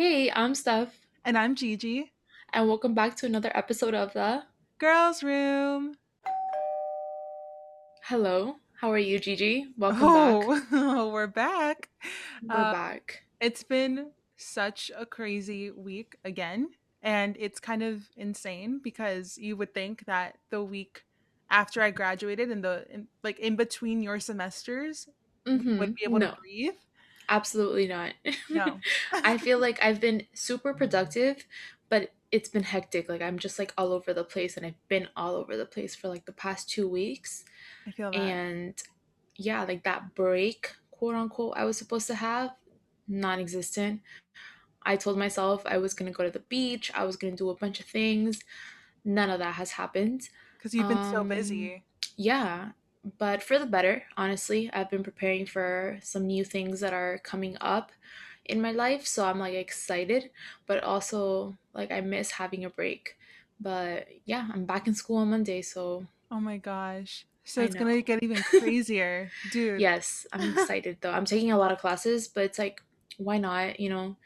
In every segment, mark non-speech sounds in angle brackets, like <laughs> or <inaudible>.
Hey, I'm Steph, And I'm Gigi. and welcome back to another episode of the Girls Room. Hello. How are you, Gigi? Welcome back. Oh, <laughs> we're back. We're Uh, back. it's been such a crazy week again. And it's kind of insane because you would think that the week after I graduated and the in, like in between your semesters Mm-hmm. would be able to breathe. Absolutely not. No. <laughs> I feel like I've been super productive, but it's been hectic. Like I'm just like all over the place, and I've been all over the place for like the past two weeks. I feel that. And yeah, like that break, quote unquote, I was supposed to have, non-existent. I told myself I was gonna go to the beach, I was gonna do a bunch of things. None of that has happened. Because you've been so Um, busy. yeah, but for the better, honestly. I've been preparing for some new things that are coming up in my life, so I'm like excited, but also like I miss having a break. But yeah, I'm back in school on Monday, so Oh my gosh. So I it's gonna get even <laughs> crazier. Dude. Yes, I'm excited though. I'm taking a lot of classes, but it's like, why not, you know?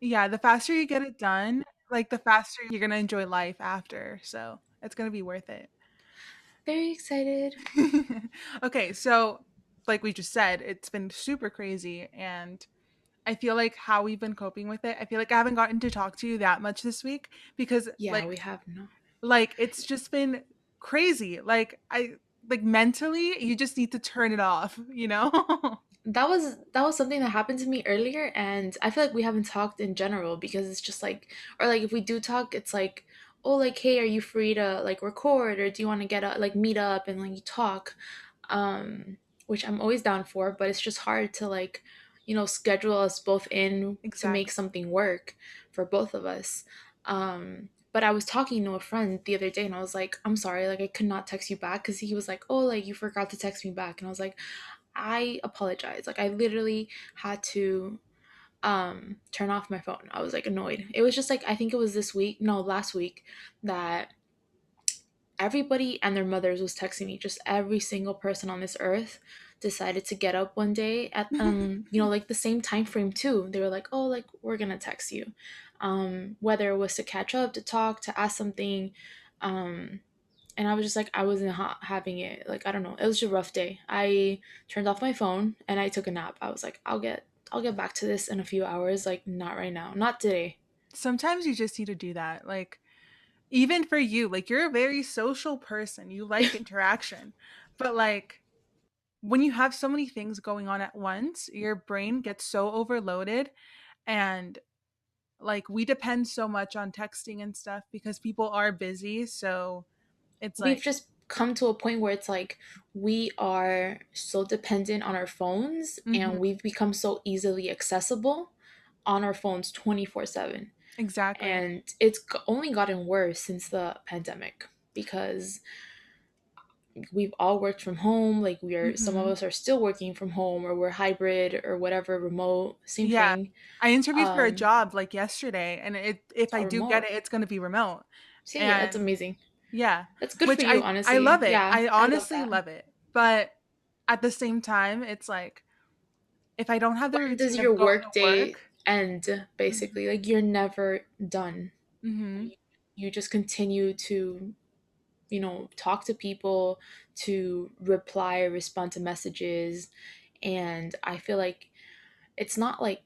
Yeah, the faster you get it done, like the faster you're gonna enjoy life after. So it's gonna be worth it. Very excited. <laughs> okay, so like we just said, it's been super crazy and I feel like how we've been coping with it. I feel like I haven't gotten to talk to you that much this week because Yeah, we have not. like it's just been crazy. Like I like mentally you just need to turn it off, you know? <laughs> That was that was something that happened to me earlier and I feel like we haven't talked in general because it's just like or like if we do talk it's like oh like hey are you free to like record or do you want to get up like meet up and like talk? Um which I'm always down for but it's just hard to like you know schedule us both in to make something work for both of us. Um but I was talking to a friend the other day and I was like I'm sorry like I could not text you back. Cuz he was like oh like you forgot to text me back. And I was like I apologize. Like I literally had to um turn off my phone. I was like annoyed. It was just like I think it was this week, no, last week that everybody and their mothers was texting me. Just every single person on this earth decided to get up one day at <laughs> um you know like the same time frame too. They were like, "Oh, like we're going to text you." Um whether it was to catch up, to talk, to ask something um and I was just like I wasn't ha- having it. Like I don't know, it was just a rough day. I turned off my phone and I took a nap. I was like, I'll get I'll get back to this in a few hours. Like not right now, not today. Sometimes you just need to do that. Like even for you, like you're a very social person. You like <laughs> interaction. But like when you have so many things going on at once, your brain gets so overloaded and like we depend so much on texting and stuff because people are busy, so it's We've like just come to a point where it's like we are so dependent on our phones and mhm, we've become so easily accessible on our phones 24/7. exactly. And it's only gotten worse since the pandemic because we've all worked from home like we are some of Mhm. us are still working from home or we're hybrid or whatever remote same Yeah. thing I interviewed for a um job like yesterday and it if I or do get it, it's going to be remote. see that's And amazing yeah, that's good for which you I I love it. yeah I i love honestly love it. But at the same time, it's like if I don't have the does your work day work, end basically? Like you're never done. Mhm, you, you just continue to you know talk to people to reply respond to messages. And i feel like it's not like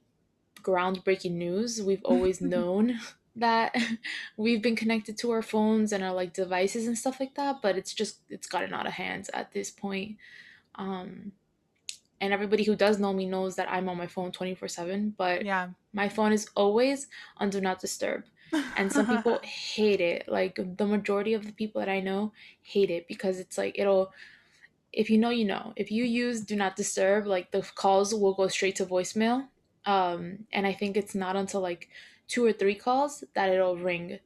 groundbreaking news. We've always <laughs> known that <laughs> we've been connected to our phones and our like devices and stuff like that, but it's just it's gotten out of hands at this point. Um and everybody who does know me knows that I'm on my phone 24/7, but yeah. my phone is always on do not disturb. And some <laughs> people hate it. Like the majority of the people that I know hate it because it's like it'll if you know, you know. If you use do not disturb, like the calls will go straight to voicemail. Um, and I think it's not until like two or three calls that it'll ring.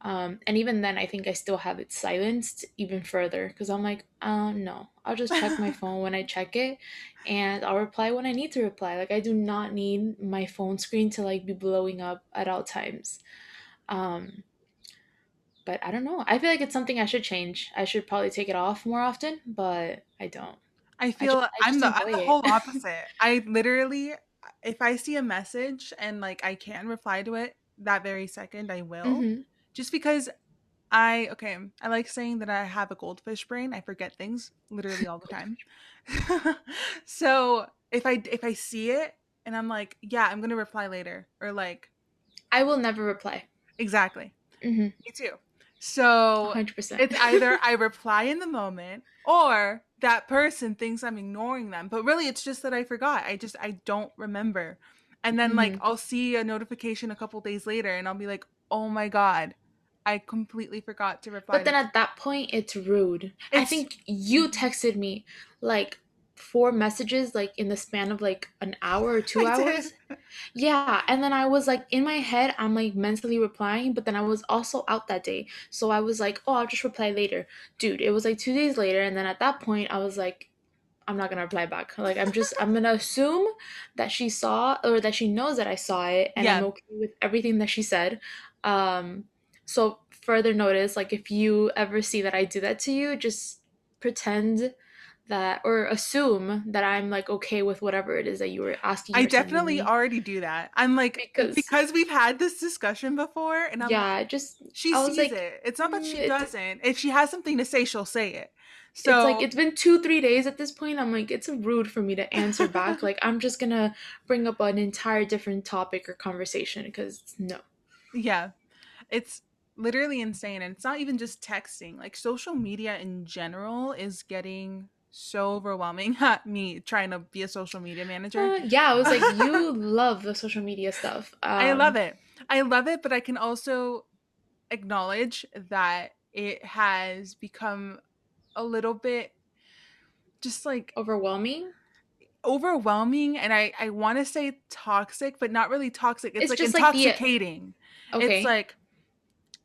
Um, and even then, I think I still have it silenced even further because I'm like, uh, no, I'll just check my <laughs> phone when I check it, and I'll reply when I need to reply. Like I do not need my phone screen to like be blowing up at all times. Um, but I don't know. I feel like it's something I should change. I should probably take it off more often, but I don't. I feel I I'm the I'm the whole <laughs> opposite. I literally if I see a message and like I can reply to it that very second, I will. Mhm. Just because I okay, I like saying that I have a goldfish brain. I forget things literally all the <laughs> time. <laughs> so if I if I see it and I'm like, yeah, I'm gonna reply later, or like, I will never reply. exactly, Mhm. me too. So 100%. it's either I <laughs> reply in the moment or that person thinks I'm ignoring them. But really, it's just that I forgot. I just I don't remember. And then like Mhm. I'll see a notification a couple days later, and I'll be like, oh my god, I completely forgot to reply. But then at that point, it's rude. I think you texted me like four messages like in the span of like an hour or two <laughs> I did. hours. Yeah, and then I was like in my head, I'm like mentally replying, but then I was also out that day. So I was like, oh, I'll just reply later. Dude, it was like two days later, and then at that point, I was like, I'm not gonna reply back. Like, I'm just, I'm gonna assume that she saw or that she knows that I saw it, and I'm okay with everything that she said. Um, so further notice, like, if you ever see that I do that to you, just pretend that or assume that I'm like okay with whatever it is that you were asking. I definitely already do that. I'm like Because- because, we've had this discussion before, and I'm like, yeah, just she sees like, it. It's not that "Mm, she it- doesn't. If she has something to say, she'll say it. So it's like it's been two three days at this point i'm like it's rude for me to answer back <laughs> like i'm just gonna bring up an entire different topic or conversation because no Yeah. It's literally insane. And it's not even just texting. Like social media in general is getting so overwhelming. <laughs> Me trying to be a social media manager. Uh, yeah i was like <laughs> you love the social media stuff um, I love it. I love it, but I can also acknowledge that it has become a little bit just like overwhelming overwhelming and I I want to say toxic, but not really toxic. It's, It's like just like the- intoxicating. okay It's like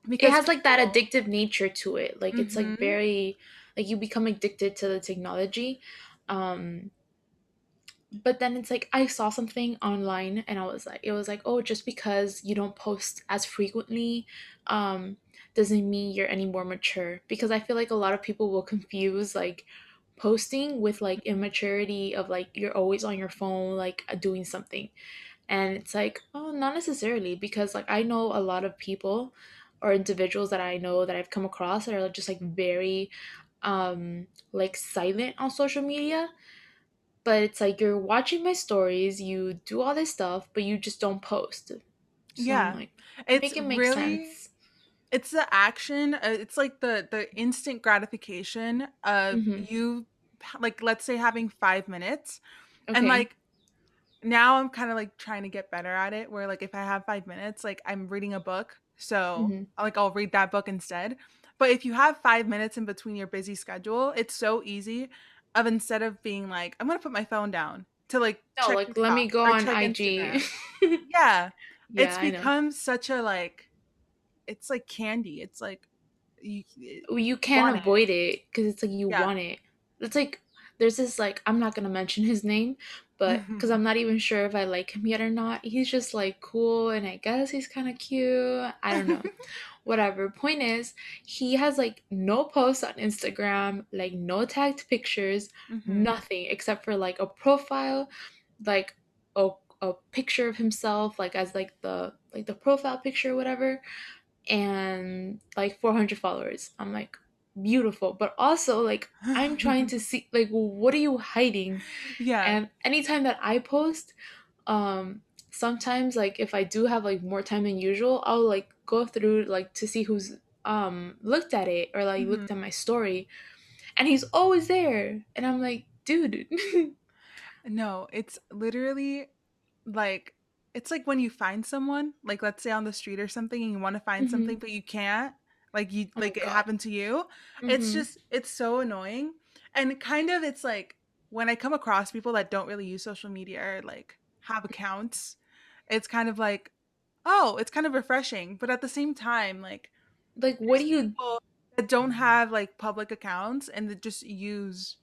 it has like that addictive nature to it like it's like Mhm. very like you become addicted to the technology um but then it's like i saw something online and i was like it was like oh just because you don't post as frequently um doesn't mean you're any more mature. Because i feel like a lot of people will confuse like posting with like immaturity of like you're always on your phone like uh, doing something. And it's like oh not necessarily because like i know a lot of people or individuals that I know that I've come across that are just like very um like silent on social media. But it's like you're watching my stories, you do all this stuff, but you just don't post. So Yeah. Like, it's it really sense. it's the action uh, it's like the the instant gratification of Mhm. you like let's say having five minutes Okay. and like now i'm kind of like trying to get better at it where like if i have five minutes like i'm reading a book so Mhm. like i'll read that book instead but if you have five minutes in between your busy schedule it's so easy of instead of being like i'm gonna put my phone down to like no, check like let me go on IG. Yeah, <laughs> yeah it's become such a like it's like candy it's like you, you can't avoid it because it's like you Yeah. want it. It's like there's this like I'm not gonna mention his name, but mm-hmm. because I'm not even sure if I like him yet or not. He's just like cool, and I guess he's kind of cute. I don't know. <laughs> Whatever. Point is, he has like no posts on Instagram, like no tagged pictures, Mhm. nothing except for like a profile, like a a picture of himself, like as like the like the profile picture, or whatever, and like 400 followers. I'm like beautiful, but also like I'm trying to <laughs> see like what are you hiding? yeah And anytime that I post, um, sometimes like if I do have like more time than usual, I'll like go through like to see who's um looked at it or like looked at my story, and he's always there, and I'm like, dude. <laughs> No, it's literally like it's like when you find someone, like let's say on the street or something, and you want to find Mhm. something but you can't, like you Oh, like it happened to you. It's Mhm. just it's so annoying. And kind of it's like when I come across people that don't really use social media or like have accounts, it's kind of like, oh, it's kind of refreshing. But at the same time, like like what do you that don't have like public accounts and that just use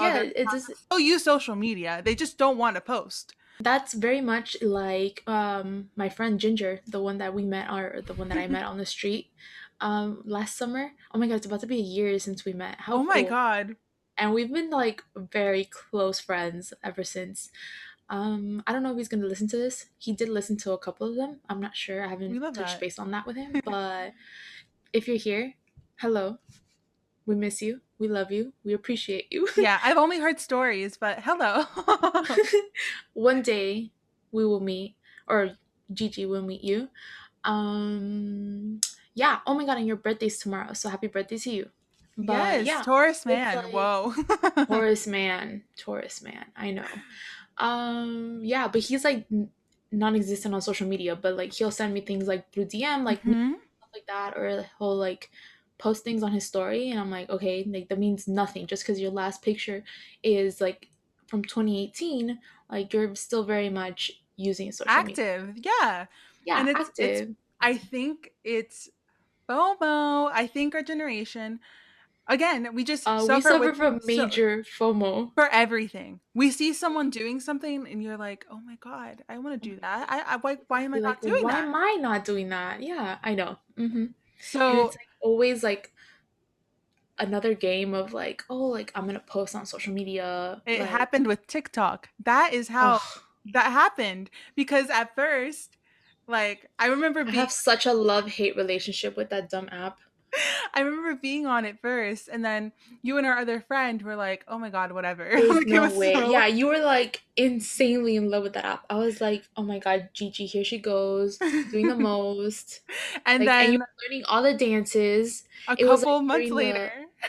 yeah it just oh use social media. They just don't want to post. That's very much like um my friend Ginger, the one that we met or the one that I <laughs> met on the street um last summer. Oh my god, it's about to be a year since we met. How oh my cool. god. And we've been like very close friends ever since. Um, I don't know if he's gonna listen to this. He did listen to a couple of them. I'm not sure. I haven't touched that. base on that with him. <laughs> But if you're here, hello. We miss you. We love you. We appreciate you. <laughs> yeah, I've only heard stories, but hello. <laughs> One day we will meet, or Gigi will meet you. Um, yeah. Oh my god, and your birthday's tomorrow, so happy birthday to you. But yes, yeah, Taurus man. like Whoa. Taurus man, Taurus man. I know. Um, yeah, but he's like non-existent on social media. But like he'll send me things like through DM, like hmm stuff like that, or he'll like post things on his story, and I'm like, okay, like that means nothing. Just because your last picture is like from 2018, like you're still very much using social media. Active. Yeah. Yeah, And it's it's active. I think it's FOMO. I think our generation again, we just Uh, we suffer suffer with from so major FOMO. for everything. We see someone doing something and you're like, "Oh my god, I want to do that. I, I why why am I You're like, not doing why that?" Why am I not doing that? Yeah, I know. hmm And So it's like always like another game of like, oh, like I'm gonna post on social media, it like, happened with TikTok. That is how oh, that happened because at first like I remember I have such a love hate relationship with that dumb app. <laughs> I remember being on it first and then you and our other friend were like, "Oh my god, whatever." <laughs> Like no way. so Yeah, you were like insanely in love with that app. I was like, oh my god, Gigi, here she goes, doing the most. <laughs> and Like, and you then were learning all the dances. a It was like couple months later, the.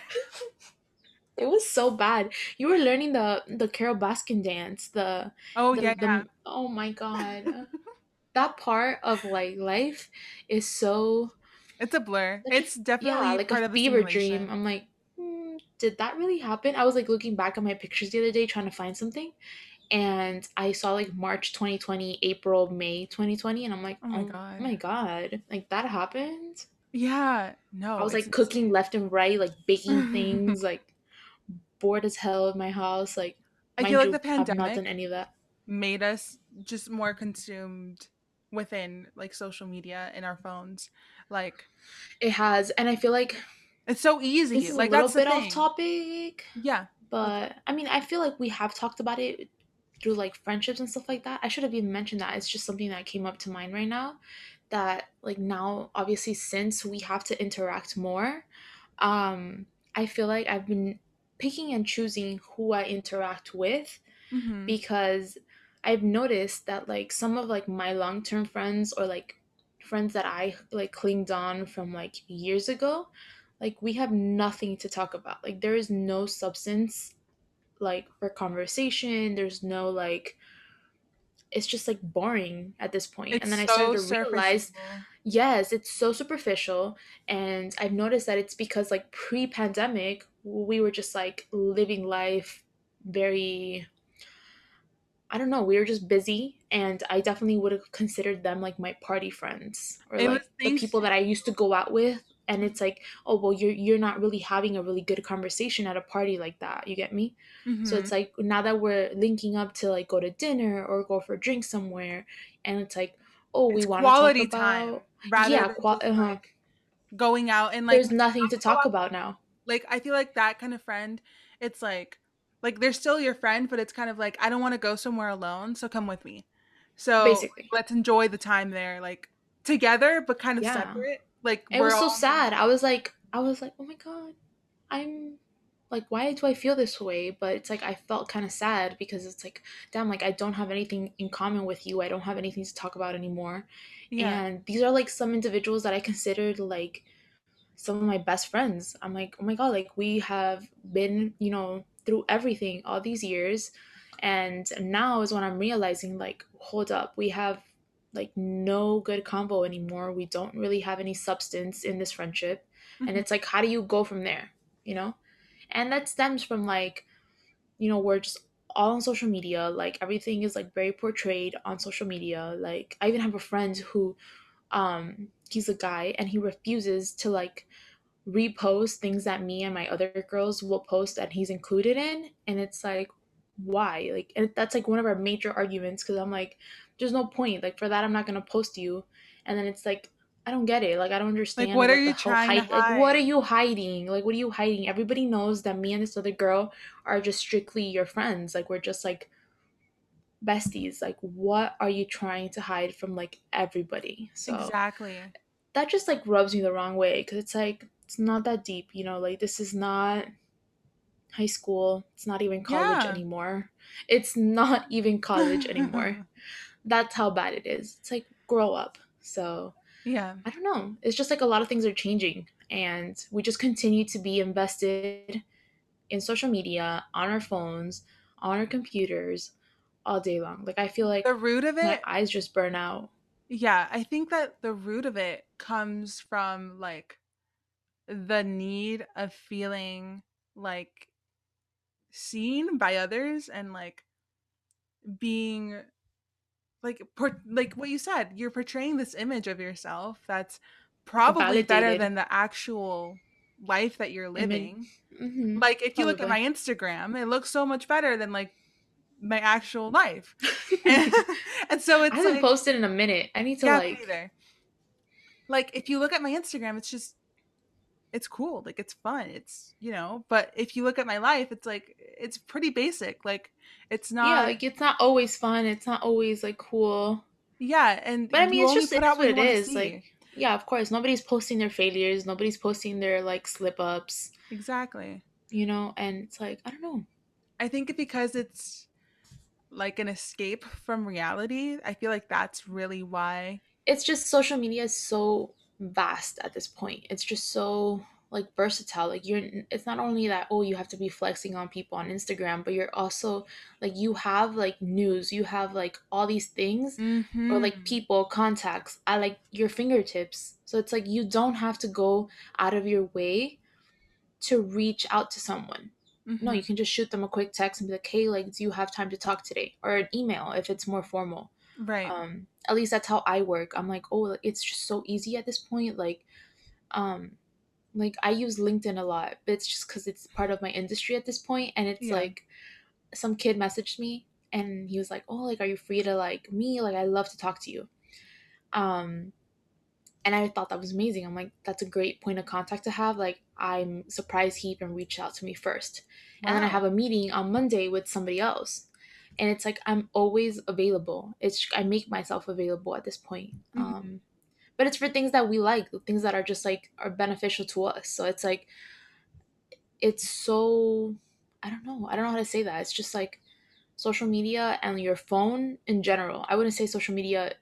It was so bad. You were learning the the Carole Baskin dance. The oh the yeah, yeah. the. Oh my god, that part of like life is so It's a blur. It's yeah, definitely like a part of the fever dream. I'm like, "Hmm, did that really happen? I was like looking back at my pictures the other day trying to find something, and I saw like March 2020, April, May 2020, and I'm like, Oh my oh god. my God, like that happened. Yeah. No. I was like cooking insane. left and right, like baking <laughs> things, like bored as hell in my house. Like, I feel like the you, have not done pandemic any of that. made us just more consumed within like social media and our phones. Like It has, and I feel like it's so easy. is a little bit off topic, Yeah. But I mean, I feel like we have talked about it through like friendships and stuff like that. I should have even mentioned that. It's just something that came up to mind right now. That like now, obviously, since we have to interact more, um, I feel like I've been picking and choosing who I interact with hmm because I've noticed that like some of like my long term friends or like friends that I like clinged on from like years ago, like we have nothing to talk about. Like there is no substance like for conversation. There's no like it's just like boring at this point. And It's then I started to realize, yes, it's so superficial. And I've noticed that it's because like pre pandemic, we were just like living life very I don't know, we were just busy and I definitely would have considered them like my party friends or It like the people that I used to go out with and it's like, oh well you're you're not really having a really good conversation at a party like that. You get me? So hmm it's like now that we're linking up to like go to dinner or go for a drink somewhere and it's like, oh, we it's want to talk quality about time rather yeah, than qual- uh-huh. like going out and like there's nothing to talk about now. like I feel like that kind of friend, it's like like they're still your friend, but it's kind of like I don't want to go somewhere alone, so come with me. So Basically. let's enjoy the time there, like together, but kind of Yeah. separate. Like It we're was so all sad. I was like I was like, "Oh my god. I'm like why do I feel this way?" But it's like I felt kind of sad because it's like damn like I don't have anything in common with you. I don't have anything to talk about anymore. yeah. And these are like some individuals that I considered like some of my best friends. I'm like, "Oh my god, like we have been, you know, through everything all these years." And now is when I'm realizing like, hold up, we have like no good combo anymore. We don't really have any substance in this friendship. And hmm it's like, how do you go from there? You know? And that stems from like, you know, we're just all on social media. Like everything is like very portrayed on social media. Like I even have a friend who um he's a guy and he refuses to like repost things that me and my other girls will post that he's included in and it's like why? Like and that's like one of our major arguments because i'm like there's no point. Like for that i'm not gonna post you. And then it's like i don't get it. Like i don't understand Like understand what are you trying to hide like what are you hiding? Like what are you hiding? Everybody knows that me and this other girl are just strictly your friends. Like we're just like besties. Like what are you trying to hide from like everybody? So Exactly. that just like rubs me the wrong way because it's like it's not that deep you know like this is not high school it's not even college Yeah. anymore. It's not <laughs> even college anymore. <laughs> That's how bad it is. It's like grow up. So yeah. i don't know. It's just like a lot of things are changing and we just continue to be invested in social media on our phones on our computers all day long. Like i feel like The root of it my eyes just burn out. Yeah, I think that the root of it comes from like the need of feeling like seen by others and like being like like what you said you're portraying this image of yourself that's probably better than the actual life that you're living. Hmm like if you look at my instagram it looks so much better than like my actual life. And, <laughs> <laughs> and so i it's haven't like posted in a minute. I need to yeah like neither. Like if you look at my instagram it's just it's cool like it's fun it's you know but if you look at my life it's like it's pretty basic like it's not yeah like it's not always fun it's not always like cool. Yeah and but i mean it's just put it is what it is like yeah of course nobody's posting their failures nobody's posting their like slip ups exactly. You know and it's like i don't know. I think because it's like an escape from reality i feel like that's really why it's just social media is so vast at this point. It's just so like versatile. Like you're it's not only that oh you have to be flexing on people on instagram but you're also like you have like news. You have like all these things or like mm-hmm. people contacts at like your fingertips. So it's like you don't have to go out of your way to reach out to someone. No mm-hmm. you can just shoot them a quick text and be like hey like do you have time to talk today? or an email if it's more formal right. Um at least that's how i work. I'm like oh it's just so easy at this point like um like i use linkedin a lot but it's just because it's part of my industry at this point and it's yeah. like some kid messaged me and he was like oh like are you free to like me? Like i love to talk to you. Um and i thought that was amazing. I'm like that's a great point of contact to have like i'm surprised he even reached out to me first. And then i have a meeting on monday with somebody else and it's like i'm always available. It's i make myself available at this point hmm um but it's for things that we like things that are just like are beneficial to us. So it's like it's so i don't know. I don't know how to say that. It's just like social media and your phone in general. I wouldn't say social media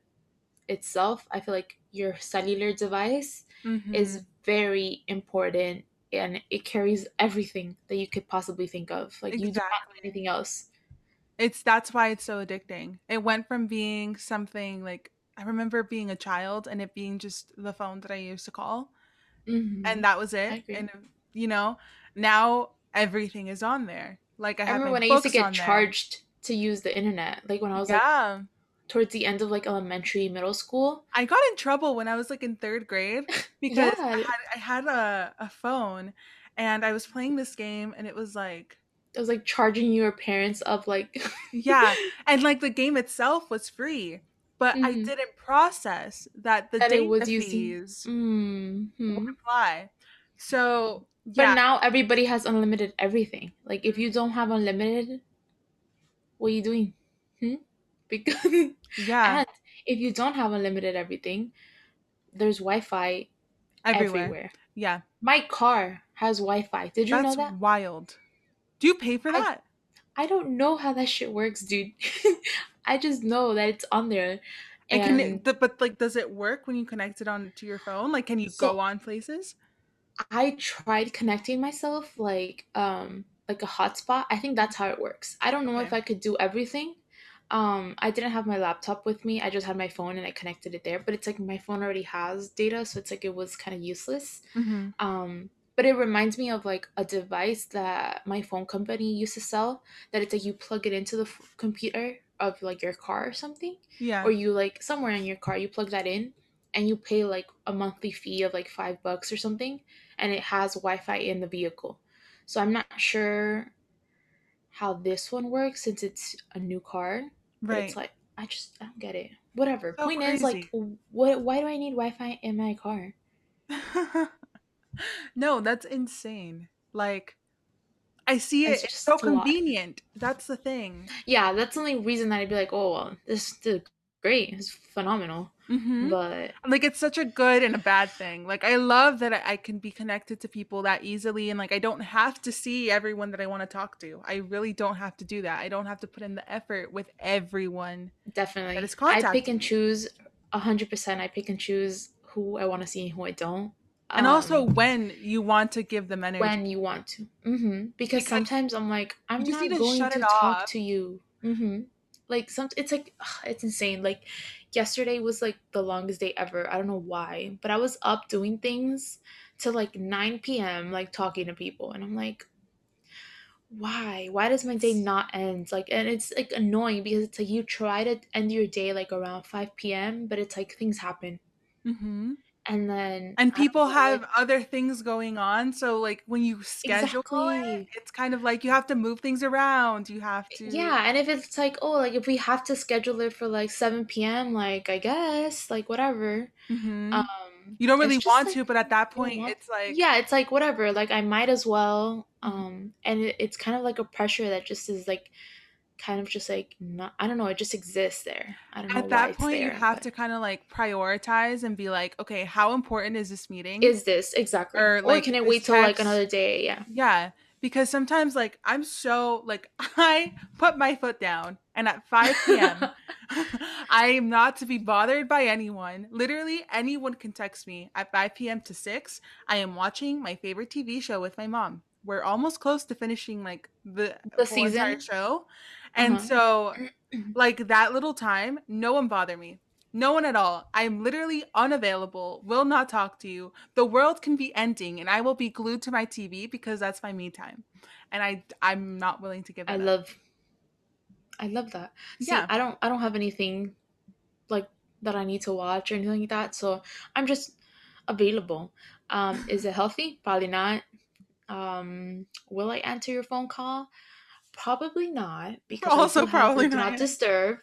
itself. I feel like your cellular device hmm is very important and it carries everything that you could possibly think of. Like you do not need exactly. anything else it's that's why it's so addicting. It went from being something like i remember being a child and it being just the phone that i used to call. Hmm and that was it. And you know now everything is on there. Like i i remember when i used to get on there. charged to use the internet. Like when i was like yeah. towards the end of like elementary middle school. I got in trouble when i was like in third grade <laughs> because i had i had a, a phone and i was playing this game and it was like it was like charging your parents of like <laughs> yeah and like the game itself was free but i Mhm. didn't process that the that data was using fees would hmm apply. So but now everybody has unlimited everything. Like if you don't have unlimited what are you doing? Hmm? <laughs> because yeah. and if you don't have unlimited everything there's wi-fi everywhere. everywhere. Yeah. My car has wi-fi. Did you know that? wild do you pay for that i don't know how that shit works dude <laughs> i just know that it's on there and can it but like does it work when you connect it on to your phone like can you go on places I tried connecting myself like um like a hotspot. I think that's how it works. I don't know okay if I could do everything. Um I didn't have my laptop with me. I just had my phone and I connected it there, but it's like my phone already has data, so it's like it was kind of useless. mm-hmm. Um but it reminds me of like a device that my phone company used to sell that it's like you plug it into the f- computer of like your car or something. Yeah. Or you like somewhere in your car you plug that in and you pay like a monthly fee of like five bucks or something and it has wi-fi in the vehicle. So i'm not sure how this one works since it's a new car but it's like i just i don't get it. Whatever. So point is like what why do i need wi-fi in my car <laughs> no that's insane like I see it. It's It's, so a lot. convenient. That's the thing. Yeah, that's the only reason that I'd be like, oh well, this is great, it's phenomenal. hmm But Like it's such a good and a bad thing. Like I love that I can be connected to people that easily, and like I don't have to see everyone that I want to talk to. I really don't have to do that. I don't have to put in the effort with everyone that definitely, is I pick and choose a hundred percent. I pick and choose who I want to see and who I don't. And also Um, when you want to give them energy, when you want to. hmm Because because sometimes I'm like, I'm just not to going to talk off. to you. hmm Like some, it's like ugh, it's insane. Like yesterday was like the longest day ever. I don't know why, but I was up doing things to like 9 p.m. like talking to people, and I'm like, why? Why does my day not end? Like, and it's like annoying because it's like you try to end your day like around 5 p.m., but it's like things happen, hmm and then And people know, like have other things going on. So, like, when you schedule it, it's kind of like you have to move things around. You have to. Yeah, and if it's like, oh, like if we have to schedule it for like 7 p.m., like I guess, like whatever. hmm Um, You don't really want like to, but at that point, want. it's like, Yeah, it's like whatever. Like I might as well. Mhm. Um, and it, it's kind of like a pressure that just is like kind of just like not. I don't know. It just exists there. I don't know at that point, you have but to kind of like prioritize and be like, okay, how important is this meeting? is this exactly? Or Or like can it wait till like another day? Yeah. Yeah, because sometimes like I'm so like <laughs> I put my foot down and at 5 p.m. <laughs> <laughs> I am not to be bothered by anyone. Literally anyone can text me at 5 p.m. to 6. I am watching my favorite TV show with my mom. We're almost close to finishing like the The entire season. show. And huh. so <clears throat> like that little time, no one bother me. No one at all. I'm literally unavailable, will not talk to you. The world can be ending and I will be glued to my TV because that's my me time. And I I'm not willing to give I up. love. I love that. See, Yeah. I don't. I don't have anything like that I need to watch or anything like that. So I'm just available. Um, is it <laughs> healthy? Probably not. Um, will I answer your phone call? Probably not because I Also probably not not. disturb,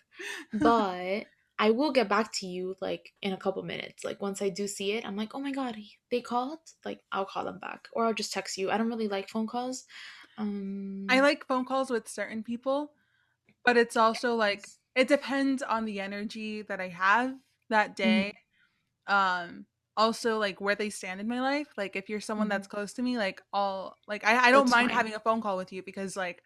<laughs> but I will get back to you like in a couple minutes. Like once I do see it, I'm like, oh my god, they called. Like I'll call them back or I'll just text you. I don't really like phone calls. I Um, like phone calls with certain people, but it's also like it depends on the energy that I have that Mhm, day. Um also like where they stand in my life. Like if you're someone mhm. that's close to me, like I'll like I, I don't That's mind fine. having a phone call with you because like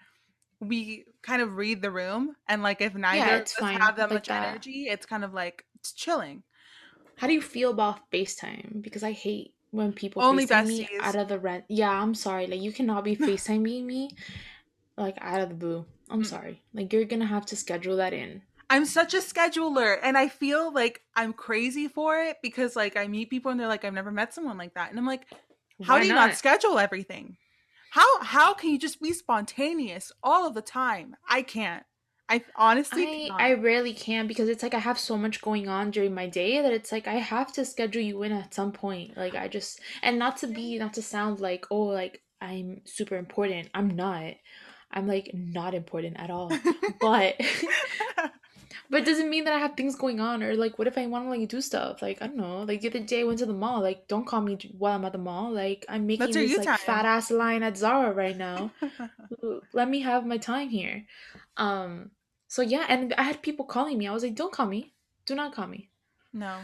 we kind of read the room and like if Yeah, neither of it's us fine have that like much that. energy, it's kind of like it's chilling. How do you feel about FaceTime? Because I hate when people Only FaceTime me out of the rent. Yeah, I'm sorry. Like you cannot be <laughs> FaceTiming me like out of the blue. I'm Mm. sorry. Like you're gonna have to schedule that in. I'm such a scheduler and I feel like I'm crazy for it because like I meet people and they're like I've never met someone like that and I'm like how Why do you not not? schedule everything? How how can you just be spontaneous all of the time? I can't. I honestly I I rarely can because it's like I have so much going on during my day that it's like I have to schedule you in at some point. Like I just and not to be not to sound like oh like I'm super important. I'm not. I'm like not important at all. <laughs> But <laughs> But it doesn't mean that I have things going on or like what if I want to like do stuff? Like I don't know. Like the other day I went to the mall. Like don't call me while I'm at the mall. Like I'm making this like fat ass line at Zara right now. <laughs> Let me have my time here. Um so yeah, and I had people calling me. I was like, "Don't call me. Do not call me." no.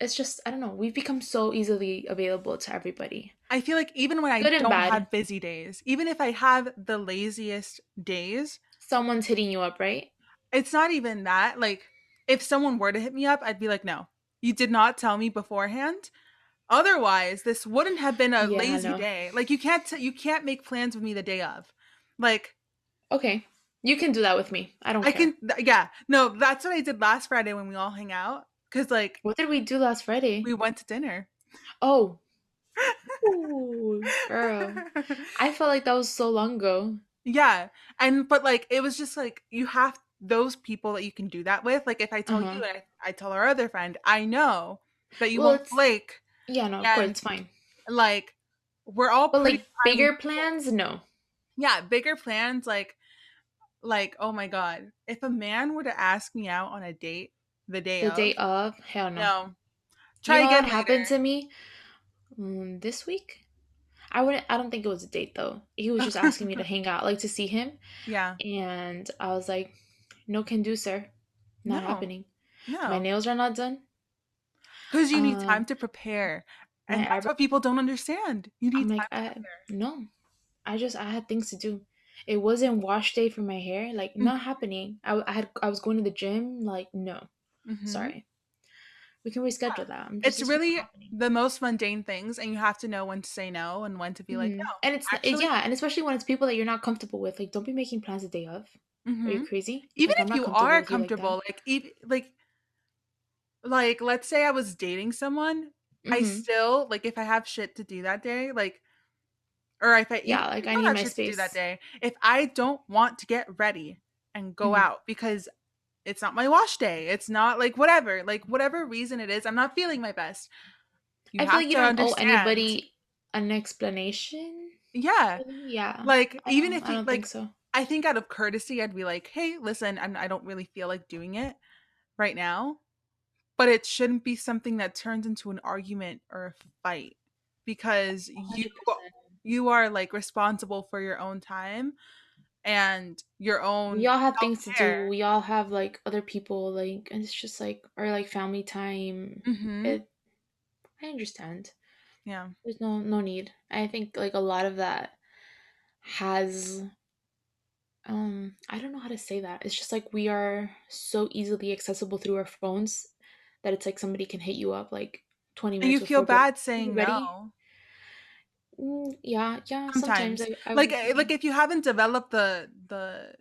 It's just I don't know. We've become so easily available to everybody. I feel like even when I don't bad. have busy days, even if I have the laziest days, Someone's hitting you up, right? It's not even that. Like, if someone were to hit me up, I'd be like, no, you did not tell me beforehand. Otherwise, this wouldn't have been a Yeah, lazy know. day. Like, you can't t- you can't make plans with me the day of. Like, Okay. You can do that with me. I don't I care. can, th- yeah, no, that's what I did last Friday when we all hang out. Cause like What did we do last Friday? we went to dinner. Oh, <laughs> ooh, girl. I felt like that was so long ago. Yeah. And but like it was just like you have those people that you can do that with. Like if I tell you Uh-huh. and I, I tell our other friend, I know that you Well, won't flake yeah, no, of course, it's fine. like we're all But like bigger plans, no. Yeah, bigger plans like like oh my god. If a man were to ask me out on a date the day The of, day of, hell no. no. You Try know what again happened later. to me mm, this week? I wouldn't. I don't think it was a date though. He was just asking me to <laughs> hang out, like to see him, yeah. and I was like, "No, can do, sir. Not No. happening. My nails are not done. Because you need Um, time to prepare. And that's eyebrow. what people don't understand. You I'm need like, time to I no. I just I had things to do. It wasn't wash day for my hair. Like Mm. not happening. I, I had I was going to the gym. Like no, Mhm. sorry. We can reschedule that. Just, It's really the most mundane things, and you have to know when to say no and when to be like, Mhm. no. And it's, it's actually- yeah, and especially when it's people that you're not comfortable with. Like, don't be making plans a day of. Are you Mhm. crazy? Even Like, I'm if not you comfortable are with you like that. comfortable, like, even like, like, let's say I was dating someone, I Mhm. still like if I have shit to do that day, like, or if I even Yeah, if like, I I don't need have my shit to do that space. day, if I don't want to get ready and go Mhm. out because it's not my wash day, it's not like whatever, like whatever reason it is, I'm not feeling my best. You I feel have like you to don't owe understand. anybody an explanation. Yeah. really. Yeah. Like I even don't, if I you don't like think so. I think out of courtesy I'd be like, "Hey, listen, I'm, I don't really feel like doing it right now." But it shouldn't be something that turns into an argument or a fight because you 100%. you are like responsible for your own time and your own We all have things to do. We all have like other people like and it's just like or like family time. Mhm. It I understand. Yeah. There's no no need. I think like a lot of that has um I don't know how to say that. It's just like we are so easily accessible through our phones that it's like somebody can hit you up like 20 And you minutes feel bad saying ready?" no. Mm, yeah, yeah, sometimes Sometimes. I, I Like would- eh, like if you haven't developed the the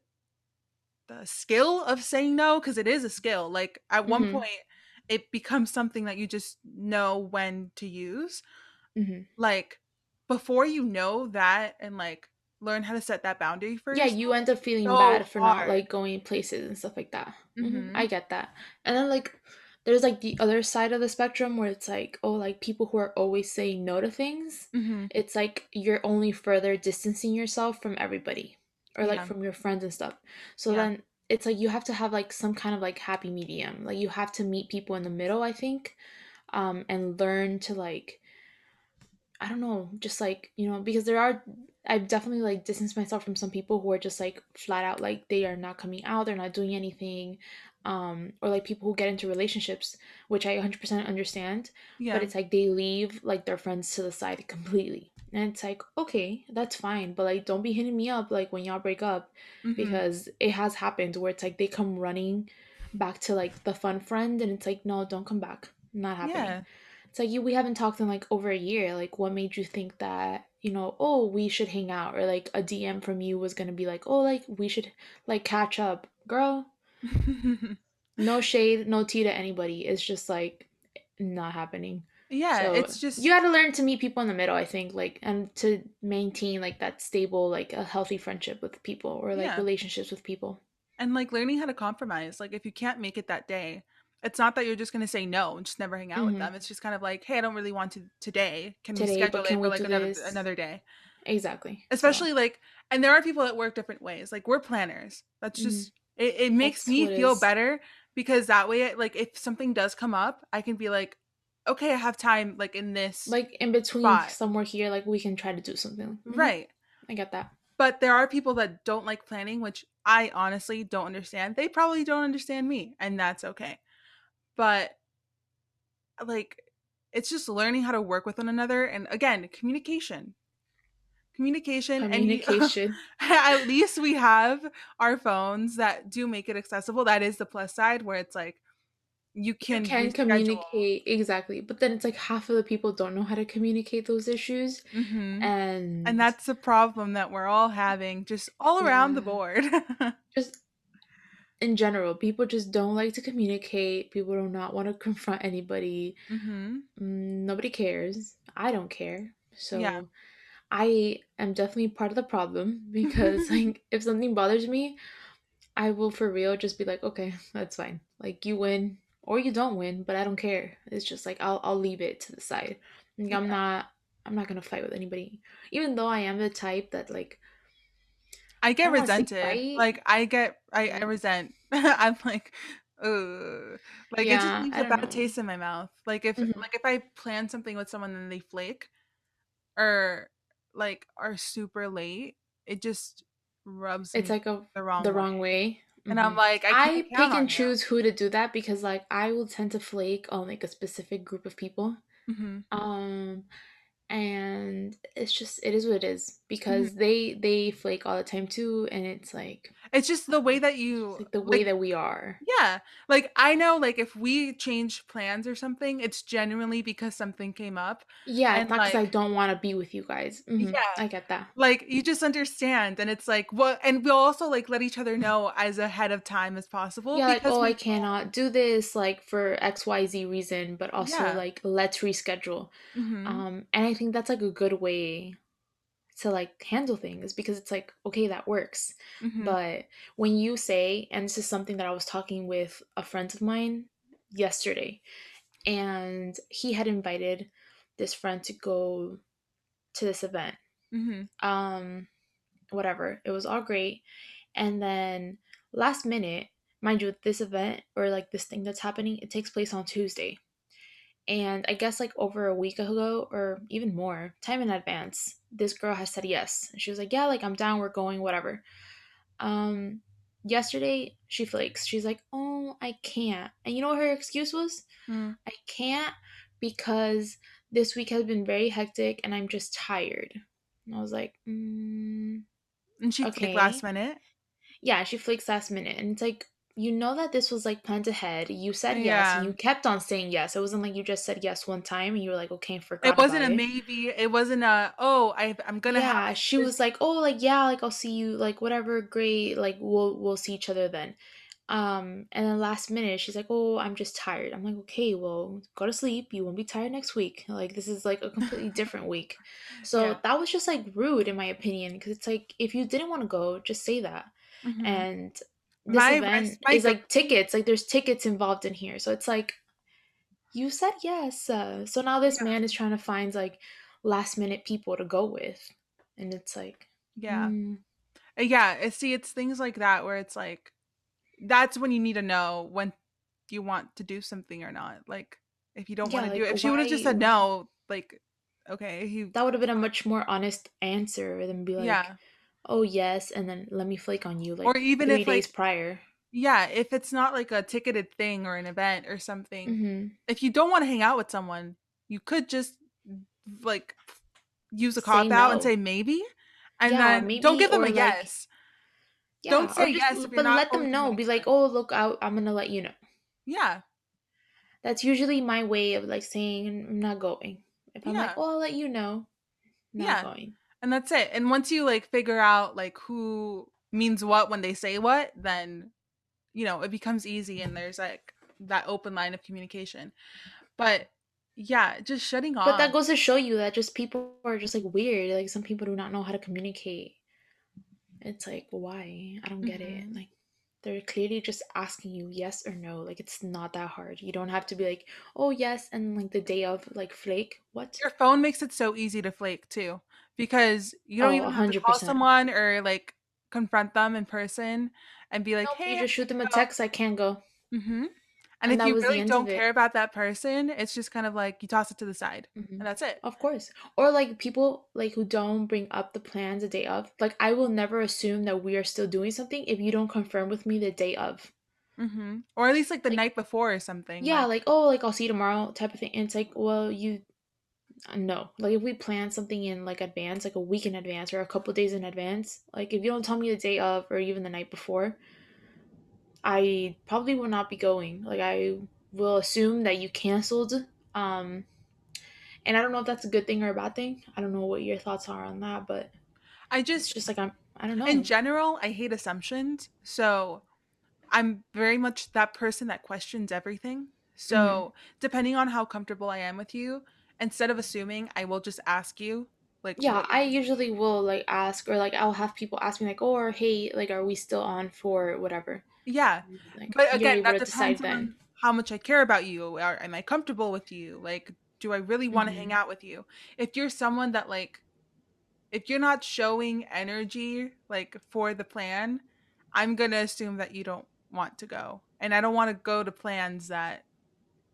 the skill of saying no because it is a skill. Like at one Mhm. point it becomes something that you just know when to use. Mhm. Like before you know that and like learn how to set that boundary for Yeah, you end up feeling so bad for not like going places and stuff like that. Mhm, I Mhm. get that. And then like there's like the other side of the spectrum where it's like, oh, like people who are always saying no to things. Mhm. It's like you're only further distancing yourself from everybody or like Yeah. from your friends and stuff. So Yeah. then it's like you have to have like some kind of like happy medium. Like you have to meet people in the middle, I think, um, and learn to like I don't know, just like, you know, because there are I've definitely like distanced myself from some people who are just like flat out like they are not coming out, they're not doing anything. Um, or like people who get into relationships, which I 100% understand, Yeah. but it's like they leave like their friends to the side completely. And it's like, okay, that's fine, but like don't be hitting me up like when y'all break up Mhm. because it has happened where it's like they come running back to like the fun friend and it's like, no, don't come back. Not happening. Yeah. It's like you we haven't talked in like over a year. Like what made you think that, you know, oh, we should hang out or like a DM from you was to be like, "Oh, like we should like catch up." Girl, <laughs> no shade, no tea to anybody. It's just like not happening. yeah, So it's just you got to learn to meet people in the middle, I think, like and to maintain like that stable like a healthy friendship with people or like Yeah. relationships with people. and like learning how to compromise. Like if you can't make it that day, it's not that you're just gonna say no and just never hang out with Mhm. them. It's just kind of like, hey, I don't really want to today. Can we schedule but it can for like another this? another day? Exactly. So, Especially like, and there are people that work different ways. Like we're planners. That's Mhm. just it. It makes That's me feel is. better because that way, like if something does come up, I can be like, okay, I have time. Like in this, like in between spot. somewhere here like we can try to do something. Mhm. right. I get that. But there are people that don't like planning, which I honestly don't understand. They probably don't understand me, and that's okay. But like it's just learning how to work with one another and again, communication. Communication and <laughs> Communication. at least we have our phones that do make it accessible. That is the plus side where it's like you can you can communicate exactly, but then it's like half of the people don't know how to communicate those issues, Mhm. and And that's the problem that we're all having just all around the board. <laughs> just in general, people just don't like to communicate. People do not want to confront anybody. hmm Mm, Nobody cares. I don't care. So Yeah. I am definitely part of the problem <laughs> because like if something bothers me, I will for real just be like, okay, that's fine. Like you win or you don't win, but I don't care. It's just like I'll I'll leave it to the side. Like, I'm not I'm not gonna fight with anybody. Even though I am the type that like I get say resented. fight. Like I get I, I resent. <laughs> I'm like, ugh. Like it just Yeah, leaves a bad know. taste in my mouth. Like if Mhm. like if I plan something with someone and they flake, or like are super late, it just rubs It's like a the wrong the way. wrong way. And I'm Mhm. like, I I pick and you. choose who to do that because like I will tend to flake on like a specific group of people. hmm Um and it's just it is what it is hmm because they they flake all the time too and it's like It's just the way that you like the way like that we are. Yeah. Like I know like if we change plans or something, it's genuinely because something came up Yeah, and not because I don't want to be with you guys. hmm yeah, I get that. like you just understand and it's like what and we'll also like let each other know as ahead of time as possible Yeah, like, oh, I cannot do this like for XYZ reason, but also yeah. like let's reschedule. Mhm. Um, and I think that's like a good way to like handle things because it's like, okay, that works. Mhm. But when you say, and this is something that I was talking with a friend of mine yesterday, and he had invited this friend to go to this event. Mhm. Um, whatever. It was all great. And then last minute, mind you, this event or like this thing that's happening, it takes place on Tuesday. And I guess like over a week ago or even more, time in advance, this girl has said yes. And she was like, Yeah, like I'm down, we're going, whatever. Um yesterday she flakes. She's like, Oh, I can't. And you know what her excuse was? Mm. I can't because this week has been very hectic and I'm just tired. And I was like, mm, And she flaked last minute. Yeah, she flakes last minute. And it's like, you know that this was like planned ahead. You said yes and Yeah. you kept on saying yes. It wasn't like you just said yes one time and you were like, okay, and It wasn't a it. maybe. It wasn't a oh, I I'm going to have Yeah, she was like, "Oh, like yeah, like I'll see you, like whatever, great, like we'll we'll see each other then." Um, and then last minute, she's like, "Oh, I'm just tired." I'm like, "Okay, well, go to sleep. You won't be tired next week. Like this is like a completely different week." <laughs> Yeah. So that was just like rude in my opinion because it's like if you didn't want to go, just say that. Mhm. And this My event my is like tickets, like there's tickets involved in here. So it's like you said yes. Uh, so now this yeah. man is trying to find like last minute people to go with. And it's like, Yeah. mm, Uh, Yeah, uh, see it's things like that where it's like that's when you need to know when you want to do something or not. Like if you don't want yeah, to do it. If she would have just said no, like okay, he That would have been a much more honest answer than be like, yeah. Oh, yes, and then let me flake on you like Or like even three if days like prior. yeah, if it's not like a ticketed thing or an event or something. hmm If you don't want to hang out with someone, you could just like use a cop out and say maybe and Yeah, then don't give them a like, yes. Don't say just, yes but let them know. Be like, oh, look, I, I'm gonna let you know. Yeah. That's usually my way of like saying I'm not going. If I'm like, Yeah. oh, I'll let you know, not Yeah. going. And that's it. And once you like figure out like who means what when they say what, then you know, it becomes easy and there's like that open line of communication. But yeah, just shutting off But that goes to show you that just people are just like weird. Like some people do not know how to communicate. It's like, why? I don't get it. hmm Like they're clearly just asking you yes or no. Like it's not that hard. You don't have to be like, oh yes, and like the day of like flake. What? Your phone makes it so easy to flake too because you don't Oh, even have to call someone or like confront them in person and be like, Nope, you "Hey, I just shoot them a text. I can't go, go." Mhm. And and if you really don't care about that person, it's just kind of like you toss it to the side hmm and that's it. Of course. Or like people like who don't bring up the plans the day of. Like I will never assume that we are still doing something if you don't confirm with me the day of. Mhm. Or at least like the Like night before or something yeah, like like oh, like I'll see you tomorrow type of thing. And it's like, well, you no. Like if we plan something in like advance, like a week in advance or a couple days in advance, like if you don't tell me the day of or even the night before, I probably will not be going. Like I will assume that you canceled. Um, and I don't know if that's a good thing or a bad thing. I don't know what your thoughts are on that, but I just just like I'm. I don't know. in general, I hate assumptions. So I'm very much that person that questions everything. So depending on how comfortable I am with you, instead of assuming, I will just ask you like Yeah, I usually will like ask or like I'll have people ask me like, "Oh, or hey, like, are we still on for whatever?" Yeah. Like But again, that depends then. on how much I care about you. Or am I comfortable with you? Like, do I really want to hang hmm out with you? If you're someone that like if you're not showing energy like for the plan, I'm gonna assume that you don't want to go. And I don't want to go to plans that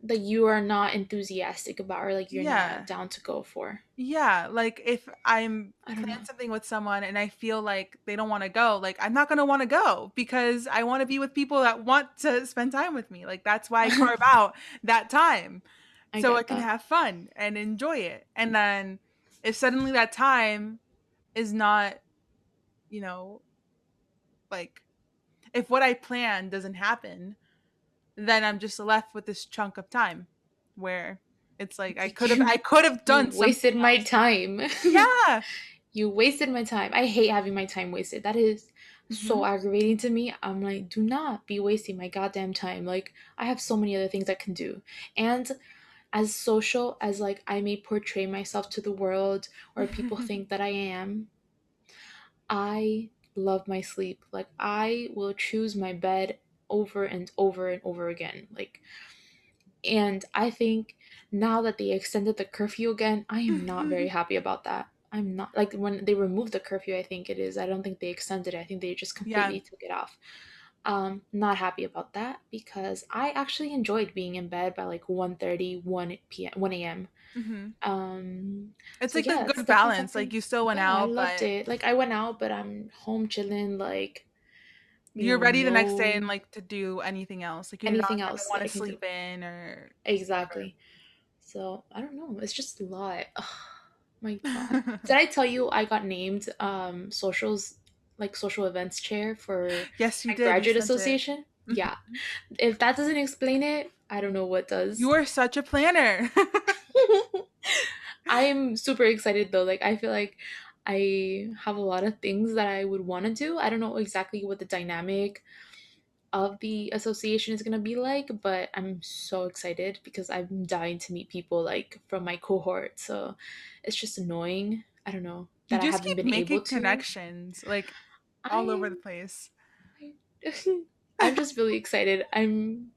that you are not enthusiastic about or like you're Yeah. not down to go for. Yeah, like if I'm I don't plan something with someone and I feel like they don't want to go, like I'm not going to want to go because I want to be with people that want to spend time with me. Like that's why I carve <laughs> out that time I so I can that. have fun and enjoy it. And then if suddenly that time is not, you know, like if what I plan doesn't happen, then I'm just left with this chunk of time where it's like I could have I could have done wasted something my time. <laughs> Yeah. you wasted my time. I hate having my time wasted. That is so Mhm. aggravating to me. I'm like, do not be wasting my goddamn time. Like, I have so many other things I can do. And as social as like I may portray myself to the world or people <laughs> think that I am, I love my sleep. Like I will choose my bed over and over and over again. Like and I think now that they extended the curfew again, I am not very happy about that. I'm not like when they removed the curfew, I think it is. I don't think they extended it. I think they just Yeah. completely took it off. Um, not happy about that because I actually enjoyed being in bed by like 1.30, 1 p.m. 1 a.m. Mhm. Um, It's so like yeah, a good balance. Like you still went Yeah, I loved but it. Like I went out, but I'm home chilling. Like you you're know, ready the next day and like to do anything else. Like you're anything not else want to can do. sleep in or. Exactly. So I don't know. It's just a lot. <sighs> My God. <laughs> Did I tell you I got named um socials like social events chair for yes, you did. Graduate it. association? Mhm. Yeah. <laughs> If that doesn't explain it, I don't know what does. You are such a planner. <laughs> I'm super excited though. Like I feel like I have a lot of things that I would want to do. I don't know exactly what the dynamic of the association is going to be like, but I'm so excited because I'm dying to meet people like from my cohort. So it's just annoying. I don't know you that I haven't keep been able making to. connections like all over the place. <laughs> I'm just really excited. I'm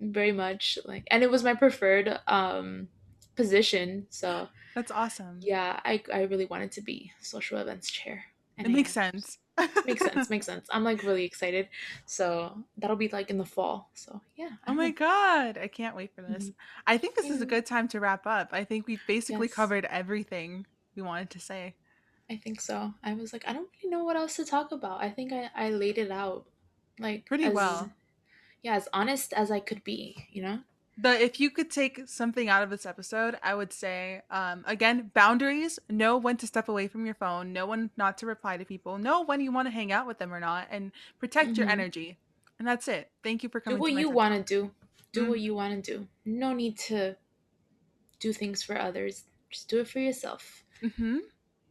very much like and it was my preferred um position. So That's awesome. yeah, I I really wanted to be social events chair. And It I makes am. sense. Makes sense, <laughs> makes sense. I'm like really excited. So that'll be like in the fall. So yeah, I Oh my god, I can't wait for this. Mhm. I think this is a good time to wrap up. I think we've basically Yes, covered everything we wanted to say. I think so. I was like, I don't really know what else to talk about. I think I, I laid it out like Pretty as well. yeah, as honest as I could be, you know? The if you could take something out of this episode, I would say um again, boundaries, know when to step away from your phone, know when not to reply to people, know when you want to hang out with them or not and protect your hmm energy. And that's it. Thank you for coming. Do what my you want to do. Do Mm, what you want to do. No need to do things for others. Just do it for yourself. mhm.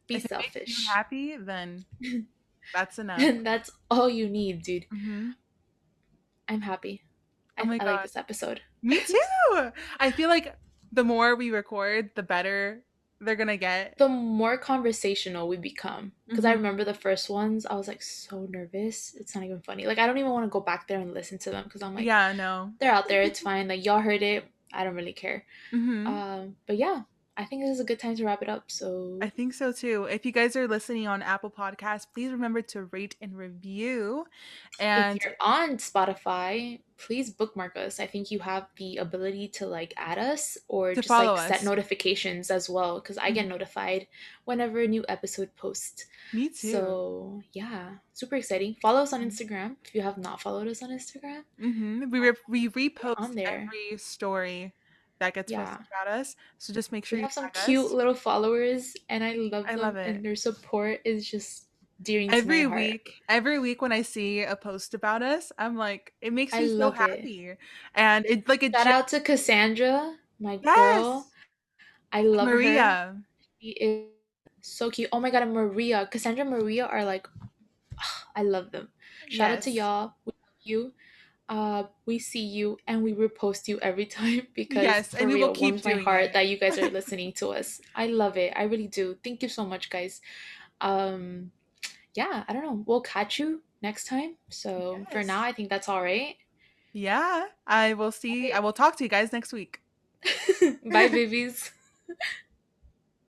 Be If makes you selfish. happy, then <laughs> that's enough. that's all you need, dude. Mhm. I'm happy. Oh I, I like this episode. Me too. I feel like the more we record, the better they're gonna get. the more conversational we become. Because I Mhm. remember the first ones, I was like so nervous. It's not even funny. Like I don't even want to go back there and listen to them because I'm like, Yeah, no. they're out there. It's <laughs> fine. Like y'all heard it. I don't really care. hmm Um, but yeah, I think this is a good time to wrap it up. So I think so too. If you guys are listening on Apple Podcasts, please remember to rate and review. if And you're on Spotify, please bookmark us. I think you have the ability to like add us or just like set notifications as well because I get Mhm. notified whenever a new episode posts. Me too. So yeah, super exciting. Follow us on Mhm. Instagram if you have not followed us on Instagram. Mhm. We re- we on repost there. every story that gets Yeah, posted about us. So just make sure we you have some cute us. little followers, and I love I them, love and their support is just my Every week, every week when I see a post about us, I'm like, it makes me so love it. happy. And it like it Shout gen- out to Cassandra, my girl. I love her. Maria. She is so cute. Oh my god, and Maria, Cassandra, Maria are like, I love them. Shout out to y'all. We love you. Uh, we see you and we repost you every time <laughs> because Yes, and we will keep warms my heart it. that you guys are <laughs> listening to us. I love it. I really do. Thank you so much, guys. Um, yeah, I don't know. We'll catch you next time. So for now, I think that's all right. Yeah. I will see I will talk to you guys next week. <laughs> Bye, babies.